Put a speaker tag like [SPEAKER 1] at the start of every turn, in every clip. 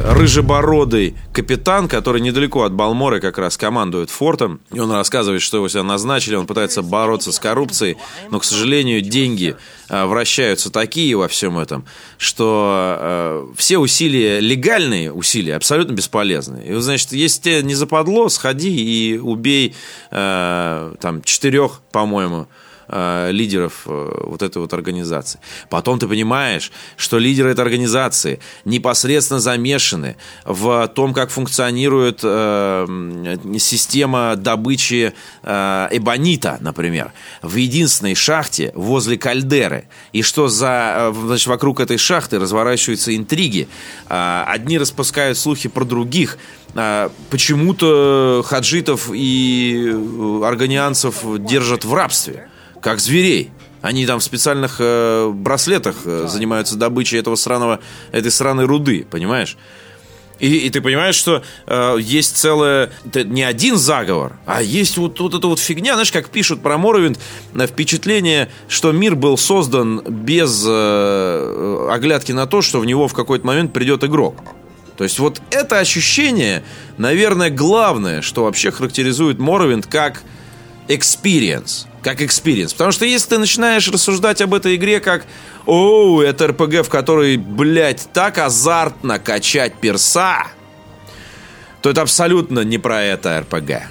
[SPEAKER 1] рыжебородый капитан, который недалеко от Балморы как раз командует фортом. И он рассказывает, что его сюда назначили, он пытается бороться с коррупцией, но, к сожалению, деньги э, вращаются такие во всем этом, что э, все усилия, легальные усилия, абсолютно бесполезны. И, значит, если тебе не западло, сходи и убей э, там четырех, по-моему, э, лидеров э, вот этой вот организации. Потом ты понимаешь, что лидеры этой организации непосредственно замешаны в том, как функционирует э, система добычи э, эбонита, например, в единственной шахте возле кальдеры. И что за, э, значит, вокруг этой шахты разворачиваются интриги. Э, одни распускают слухи про других, э, почему-то хаджитов и э, органианцев держат в рабстве как зверей. Они там в специальных э, браслетах э, занимаются добычей этого сраного, этой сраной руды, понимаешь? И, и ты понимаешь, что э, есть целое, не один заговор, а есть вот, вот эта вот фигня, знаешь, как пишут про Моровинд, впечатление, что мир был создан без э, оглядки на то, что в него в какой-то момент придет игрок. То есть вот это ощущение, наверное, главное, что вообще характеризует Моровинд как experience как experience. Потому что если ты начинаешь рассуждать об этой игре как «Оу, это РПГ, в которой, блядь, так азартно качать перса», то это абсолютно не про это РПГ.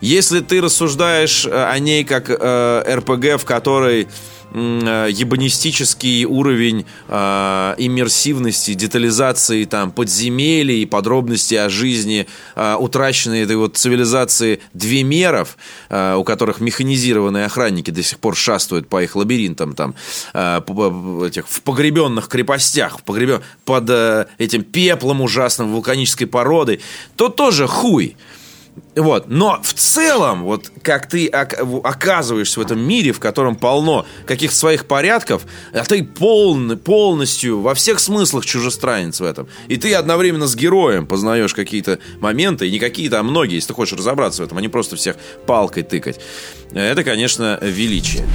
[SPEAKER 1] Если ты рассуждаешь э, о ней как э, РПГ, в которой Э, ебанистический уровень э, иммерсивности, детализации там подземелий, подробности о жизни э, утраченной этой вот цивилизации двемеров, э, у которых механизированные охранники до сих пор шастают по их лабиринтам там э, этих, в погребенных крепостях, в погребен... под э, этим пеплом ужасным вулканической породы, то тоже хуй. Вот. Но в целом, вот как ты оказываешься в этом мире, в котором полно каких-то своих порядков, а ты полный, полностью во всех смыслах чужестранец в этом. И ты одновременно с героем познаешь какие-то моменты, и не какие-то, а многие, если ты хочешь разобраться в этом, а не просто всех палкой тыкать. Это, конечно, величие.